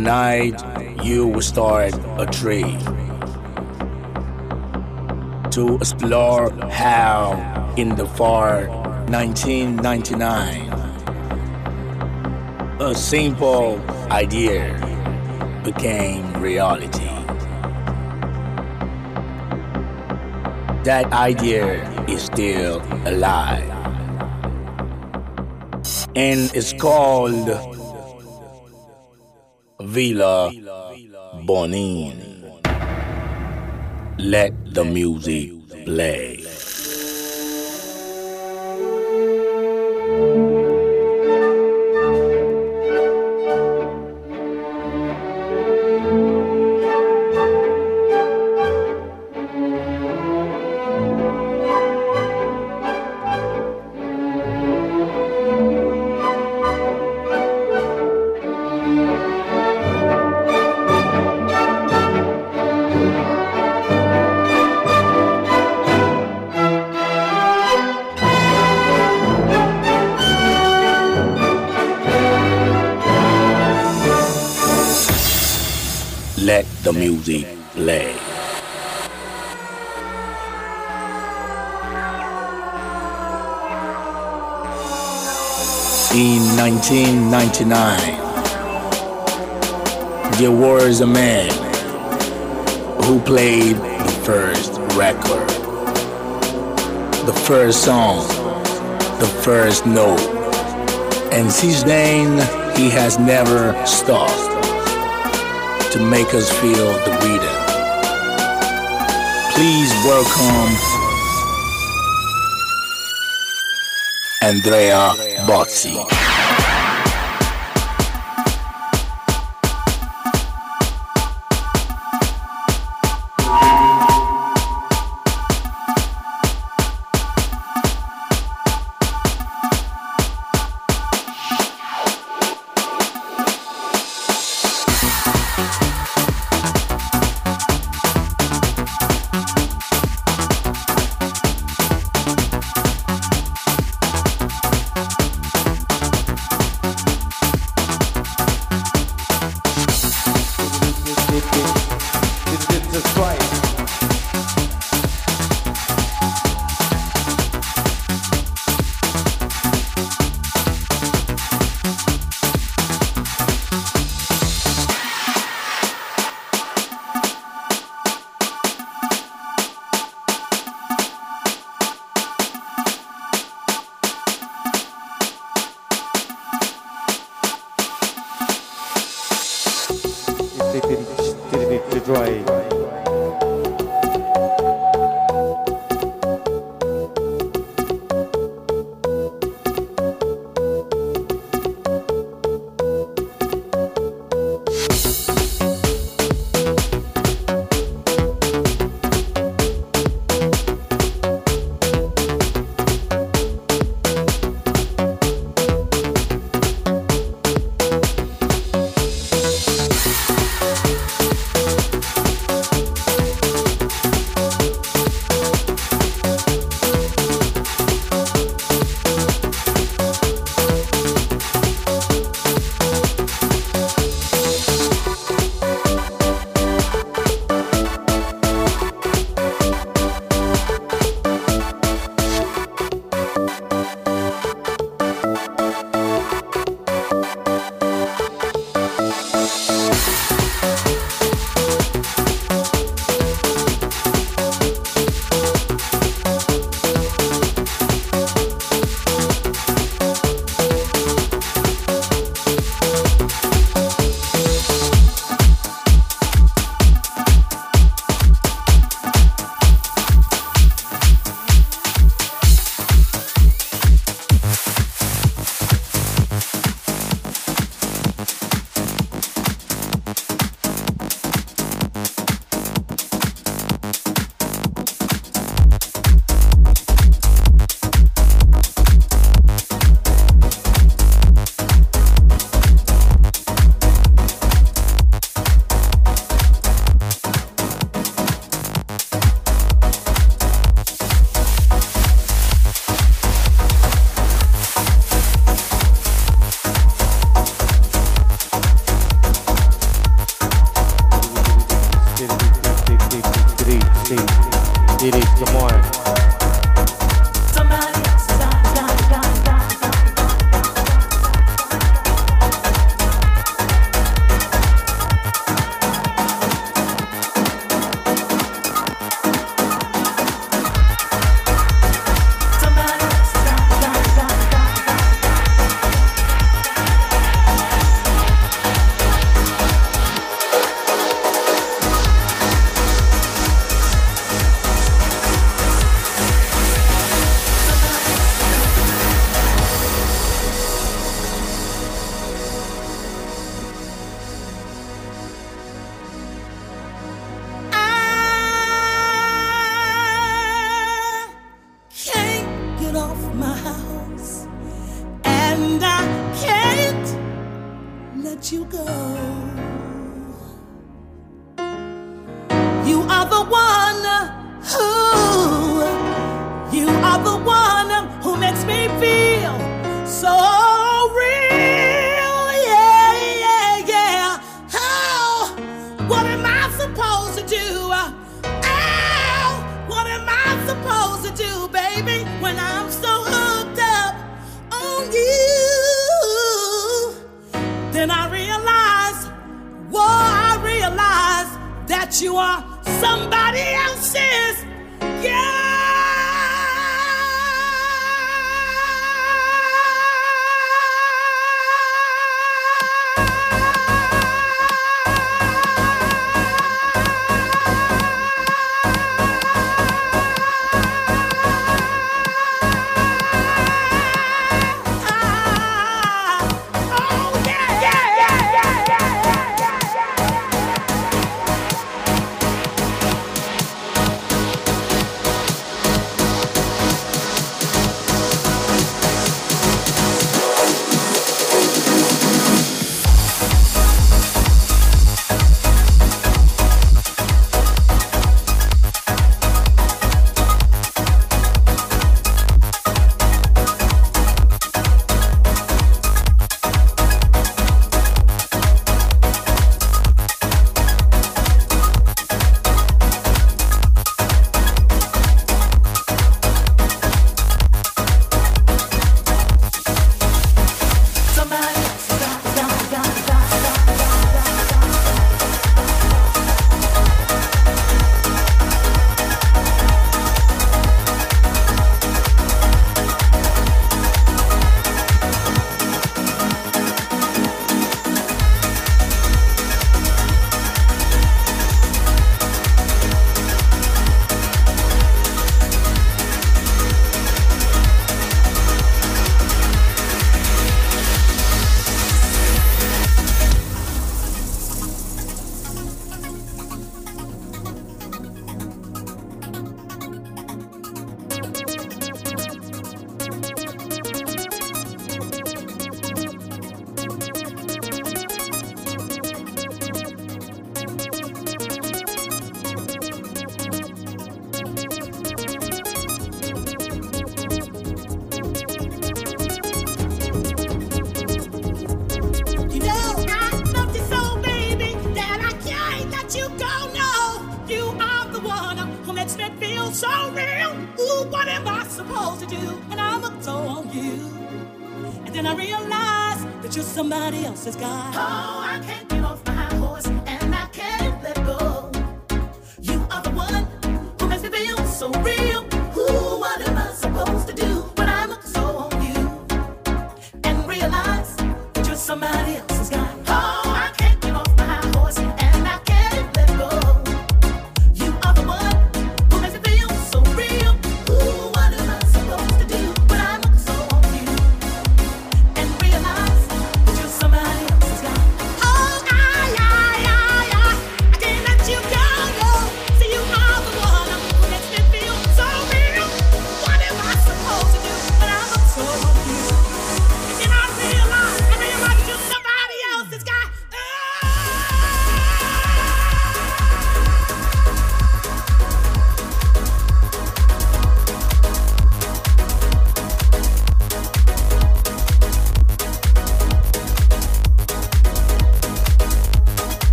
Tonight you will start a tree to explore how in the far 1999 a simple idea became reality. That idea is still alive. And it's called Villa Bonin. Let the music play. 1999, there was a man who played the first record, the first song, the first note, and since then he has never stopped to make us feel the rhythm. Please welcome Andrea Bozzi.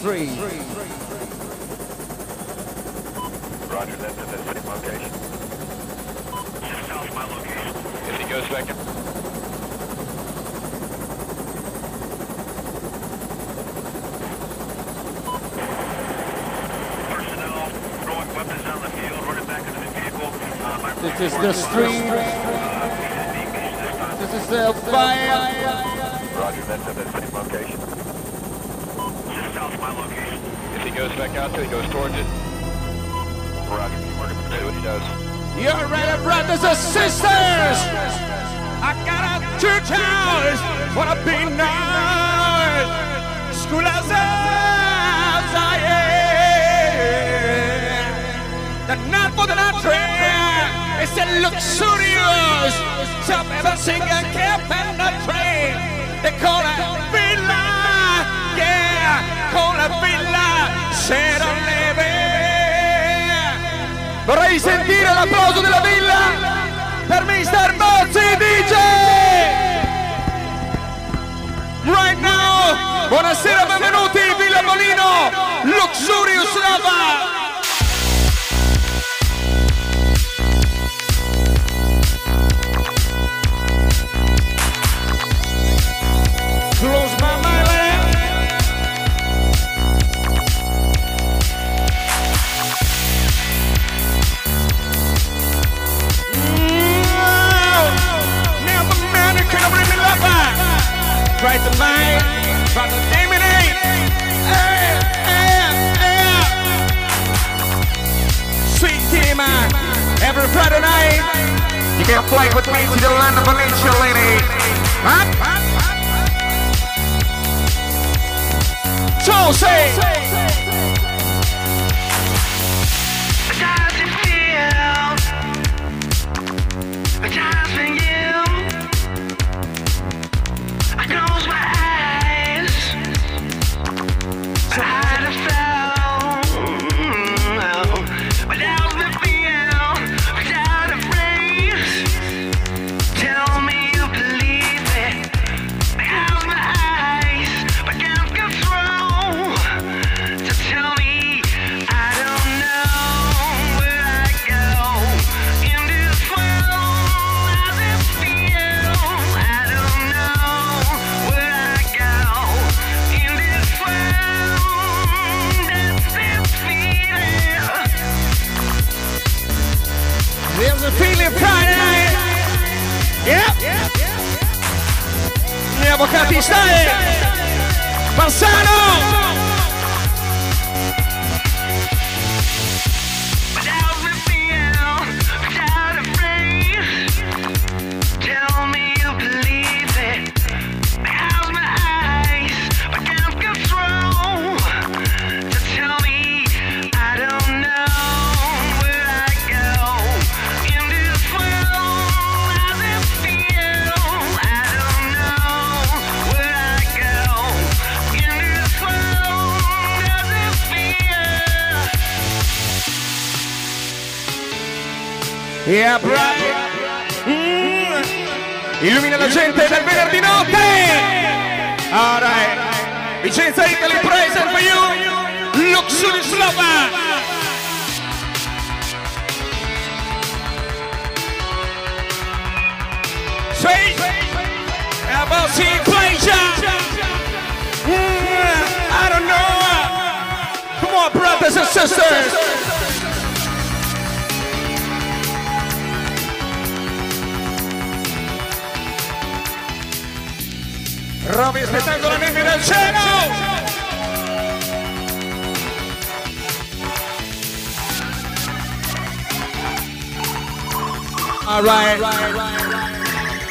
Three. Roger, that's at the same location. Just south my location. If he goes back Personnel throwing weapons down the field, running back into the vehicle. Uh, This is the street. This is the fire. Roger, that's at the same location. Just south my location. If he goes back out there, he goes towards it. Roger, keep working. See what he does. Brothers and sisters. I got a two towers. Wanna be nice. School as I am. The night for the night train. It's a luxurious. Some ever sing a camp and train. They call it Set on Vorrei sentire l'applauso della villa per Mr. Mozzi DJ! Right now, buonasera, benvenuti, Villa Molino, Luxurious Lava!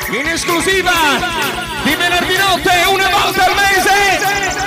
In esclusiva di venerdì notte, una volta al mese!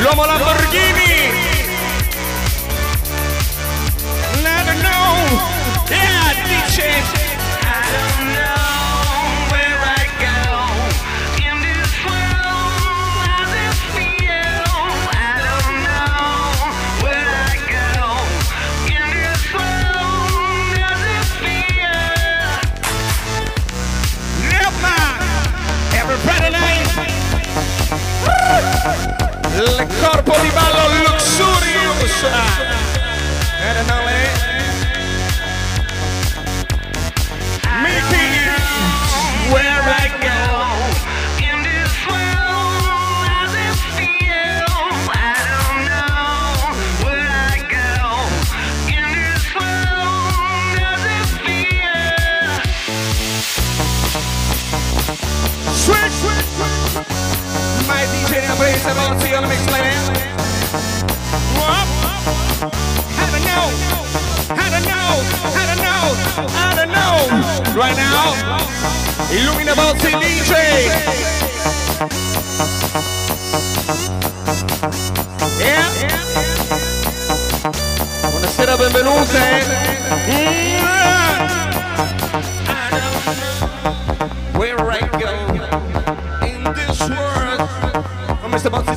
l'uomo Lamborghini. Never know. Yeah, dice il corpo di ballo Luxurious. Era SMRT on the mix, play now. What? How to know? How to know? How to know? How to know? Right now, Illumina Balti DJ. Yeah? Buonasera, benvenute. Mm.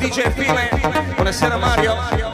DJ File. Buonasera Mario.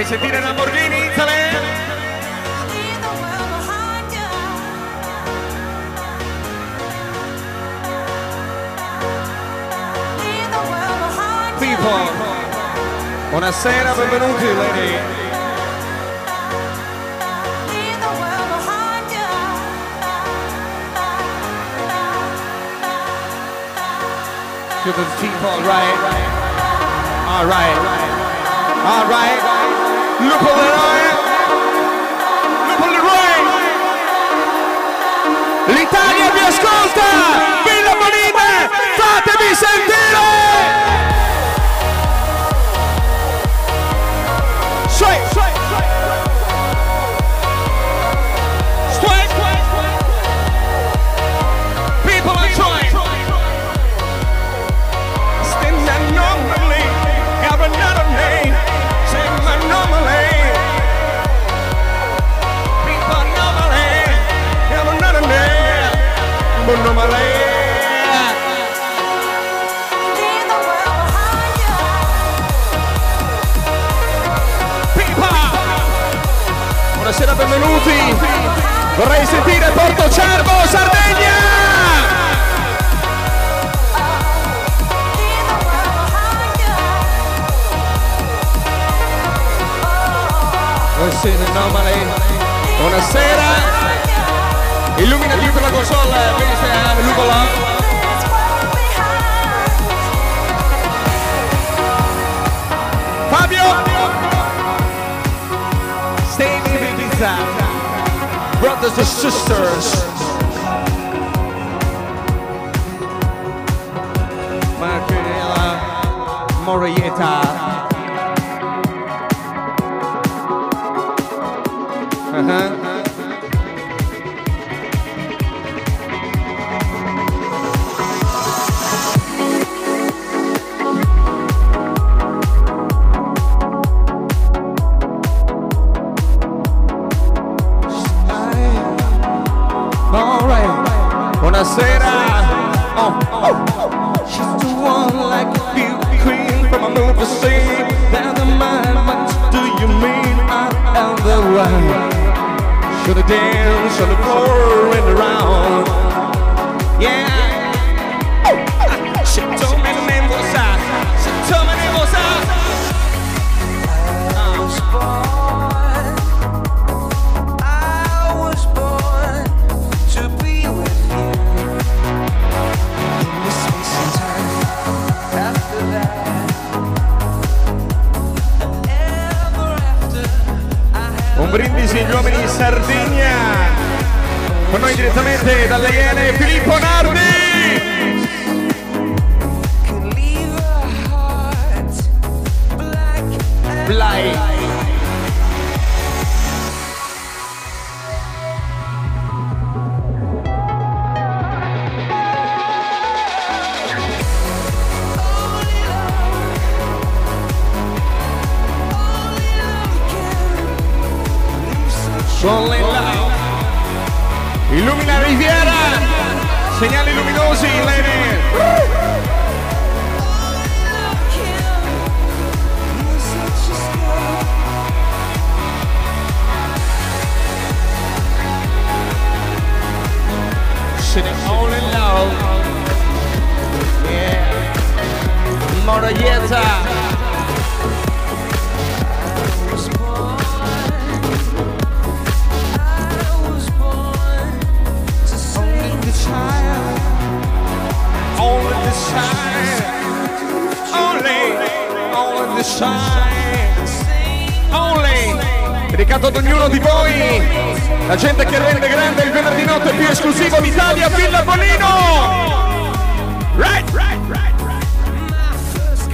Fai sentire Lamborghini, Italia! People, buonasera, benvenuti, lady. to the people, right? All right. All right. All right. Look on the line. L'Italia vi ascolta. Villa Bonine, fatevi sentire. Buonasera, benvenuti. Vorrei sentire Porto Cervo, Sardegna. Buonasera, Buonasera. Illuminati per la console, eh, Minister eh, and Lugola. Fabio! Stay in Ibiza. Brothers and sisters. Buonasera. Oh, oh, oh. She's the one like a few cream from a movie scene. Down the mind, what do you mean I am the one? Should have danced on the floor and around. Yeah. Brindisi agli uomini in Sardegna. Con noi direttamente dalle Iene Filippo Nardi. could Ilumina la. Señal luminosa di voi. La gente che rende grande il venerdì notte più esclusivo d'Italia, Villa Bonino. Right, right, right, right. My first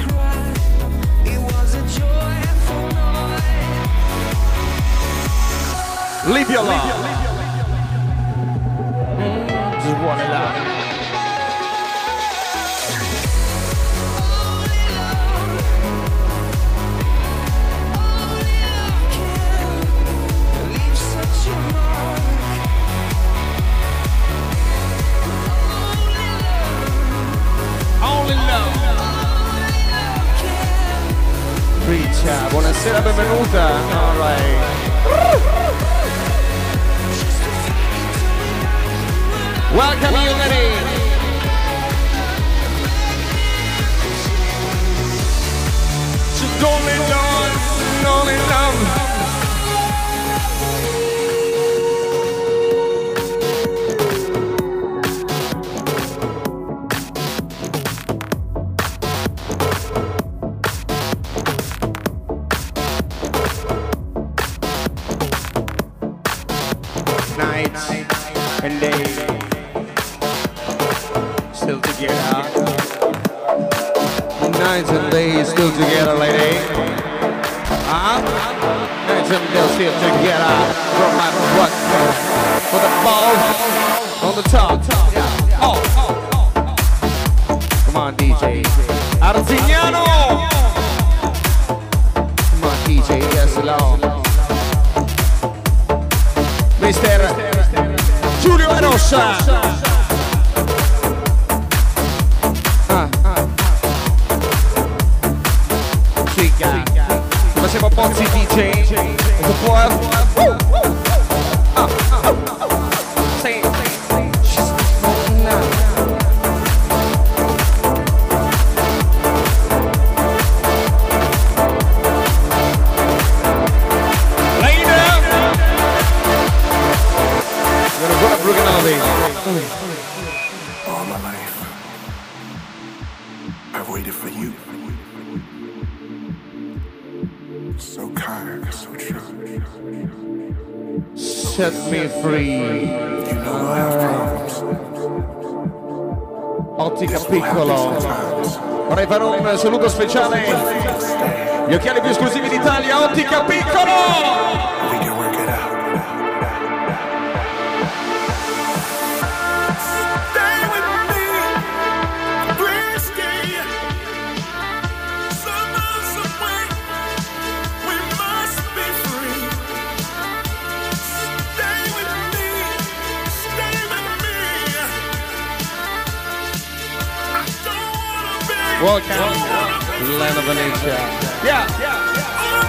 Welcome. Welcome. Land of Venezia. Yeah.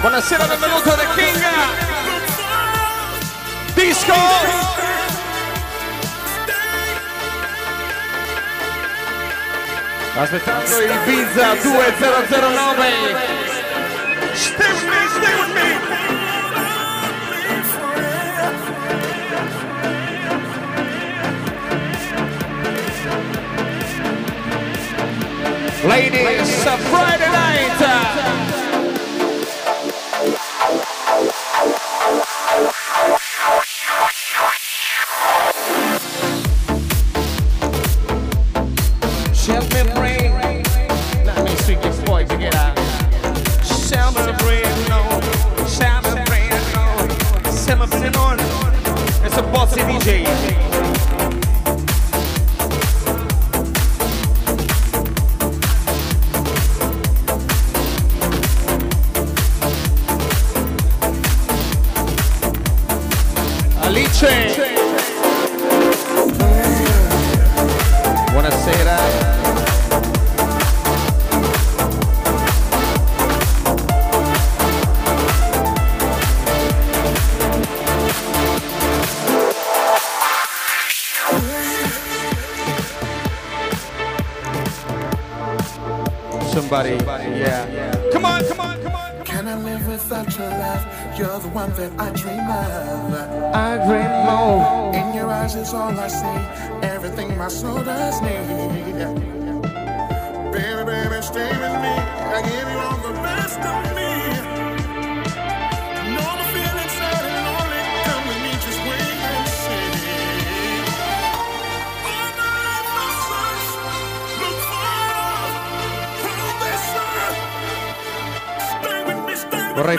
Buonasera, benvenuto The King. Disco. Aspettando il Ibiza 2009. Ladies, uh, Friday night. Uh,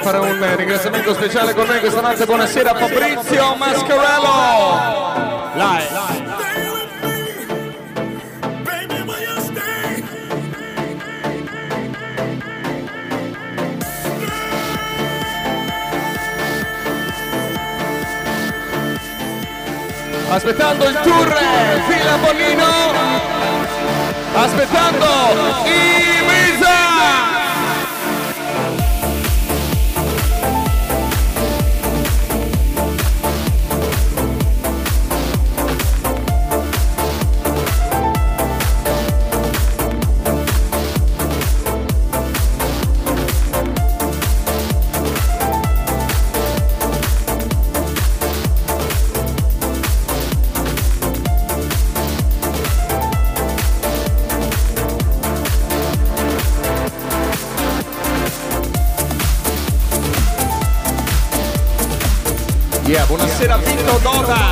fare un ringraziamento speciale con noi questa notte. Buonasera Fabrizio Mascarello. Live. aspettando il tour Fila Bollino aspettando Ibiza Serafino Dota.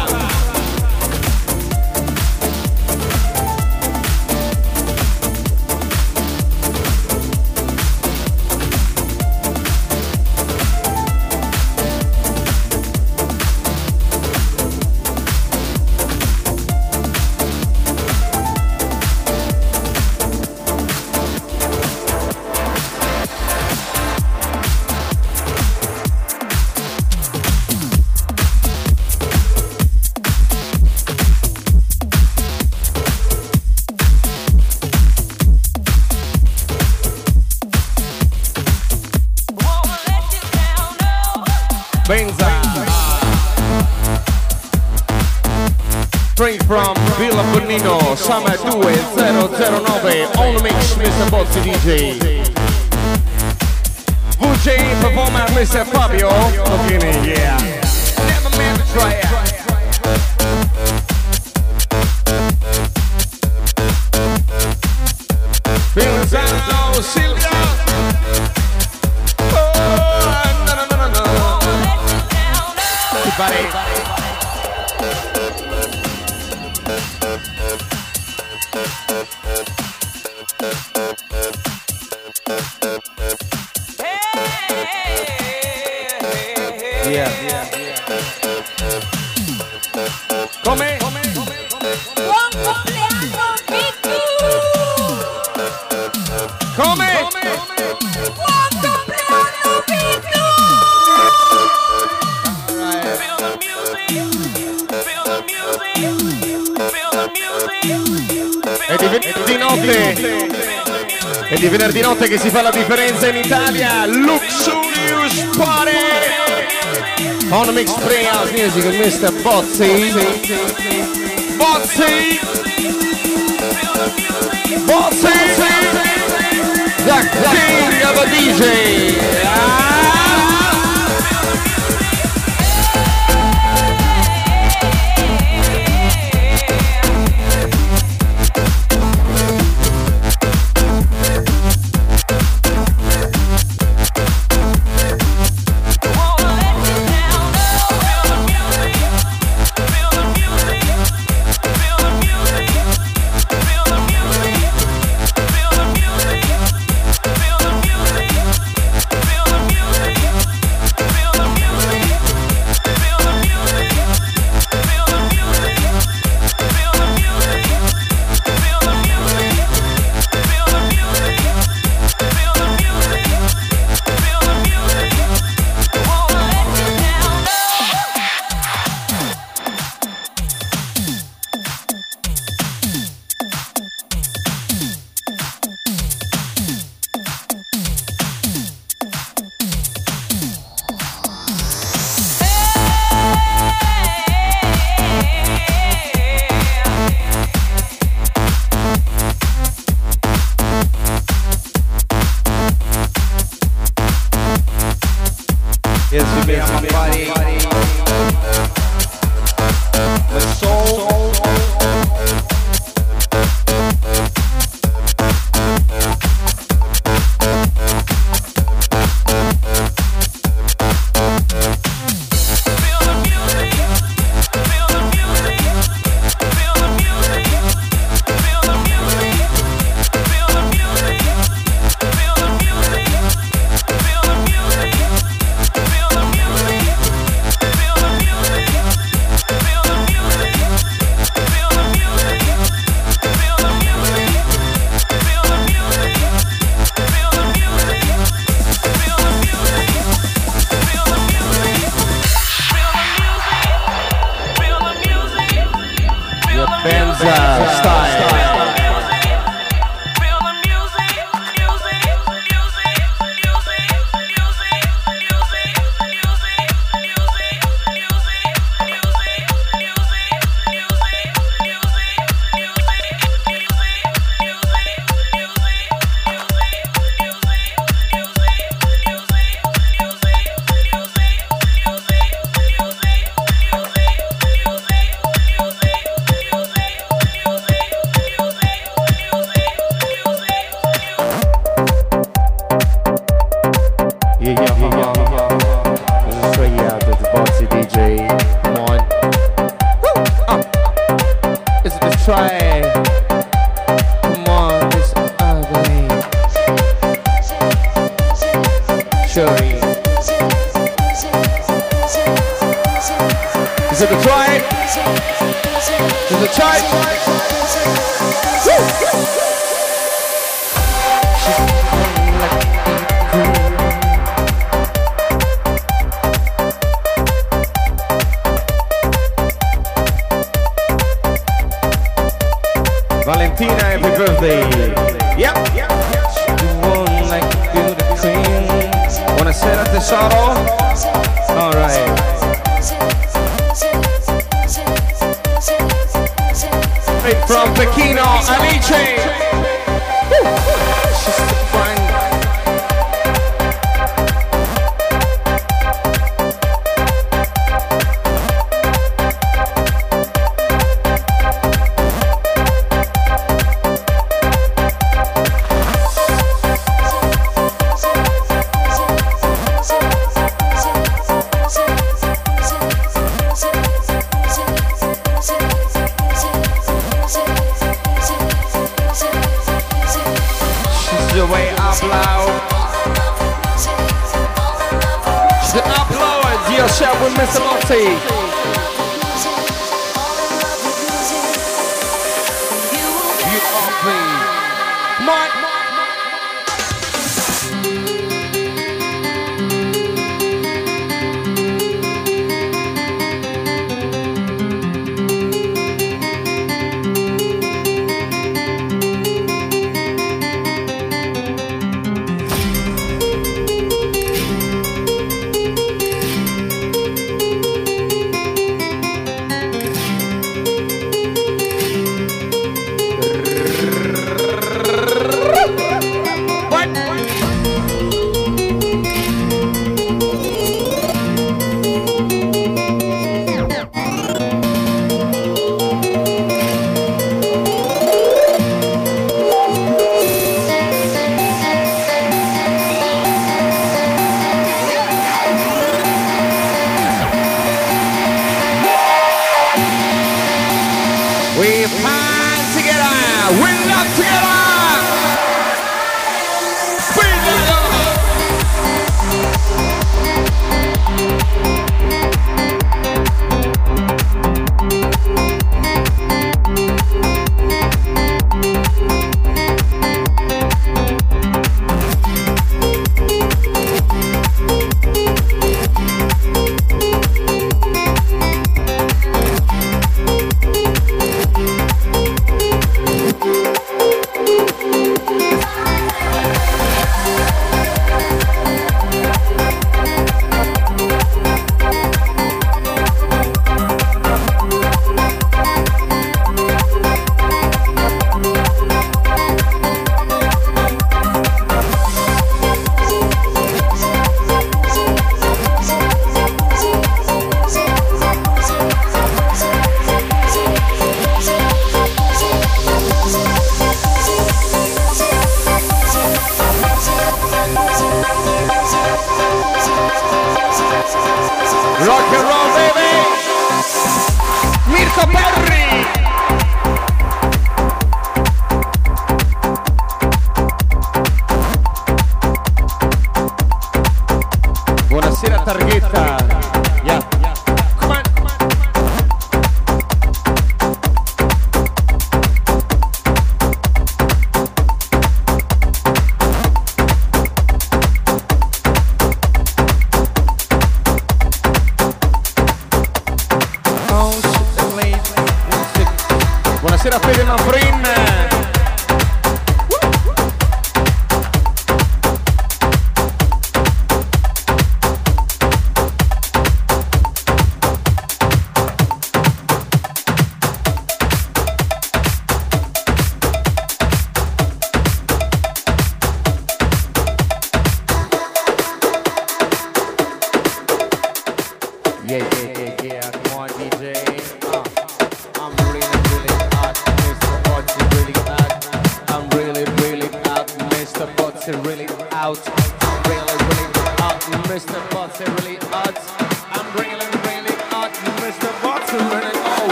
È di notte. È di venerdì notte che si fa la differenza in Italia. Luxurious Party. On Mix Playhouse Music, Mr. Bozzi. Bozzi. Bozzi. The King of DJ. Ah.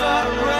never run.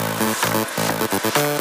Boo boo.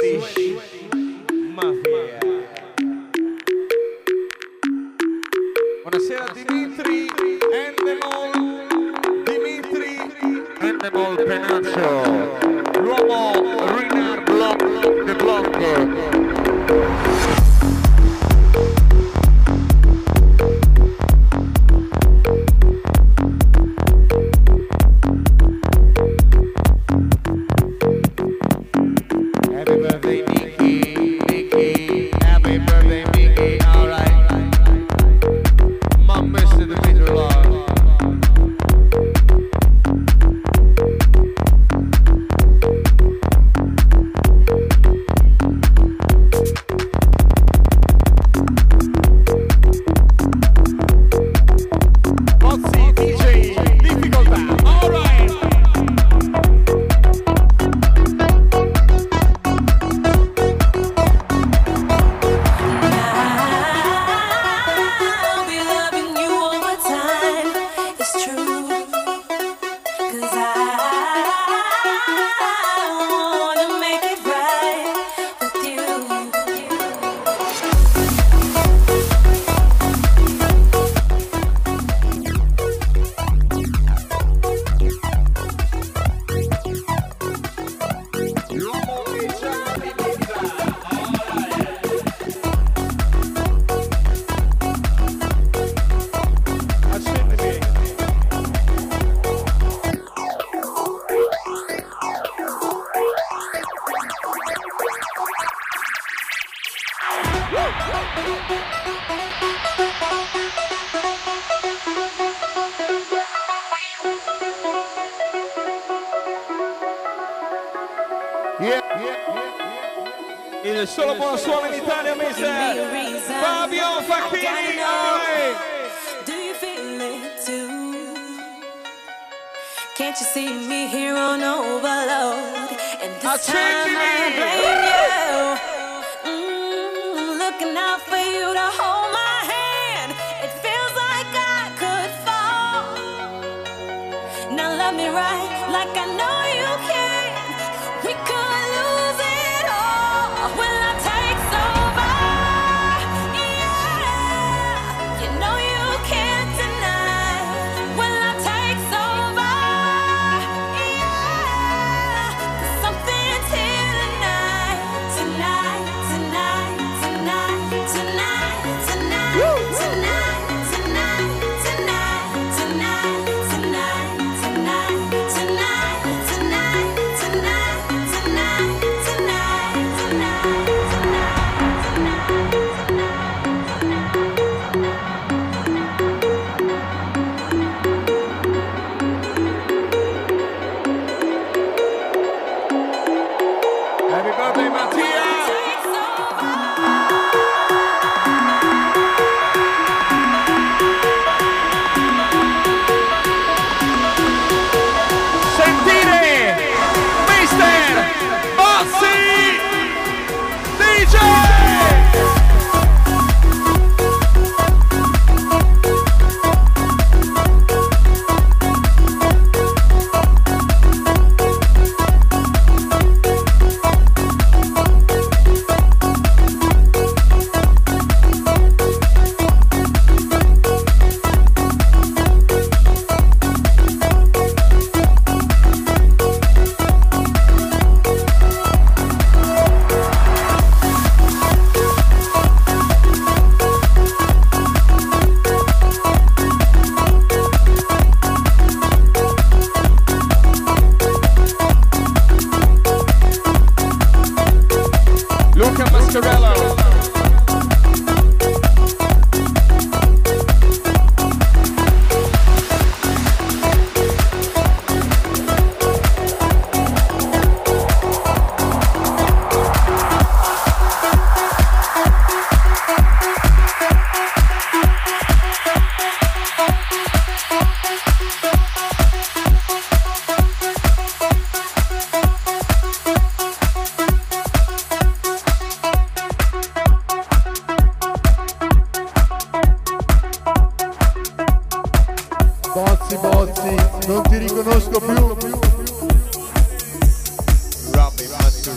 Sweaty, Mafia. Buonasera Dimitri Endemol, Dimitri Endemol Penaccio, l'uomo rinascente.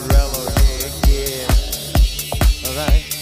Yeah, yeah. Alright.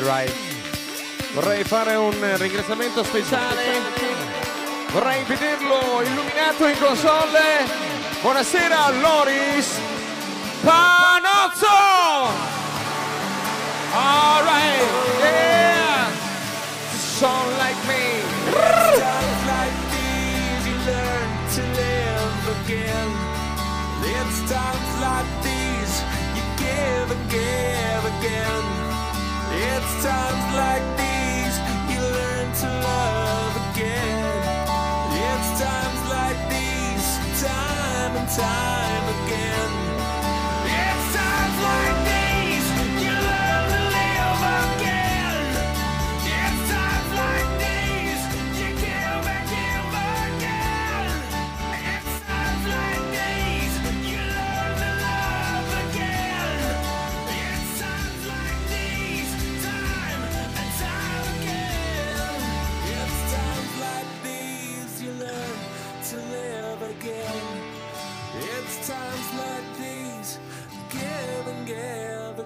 Right. Vorrei fare un ringraziamento speciale, vorrei vederlo illuminato in console. Buonasera Loris Panozzo! Alright, yeah! Song like me. Times like these you learn to live again. It's times like these you give and give again. It's times like these you learn to love again. It's times like these, time and time again.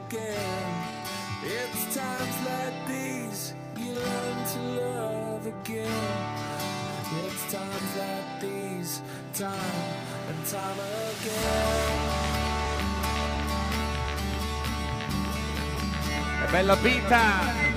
again. It's times like these you learn to love again. It's times like these, time and time again. È bella vita!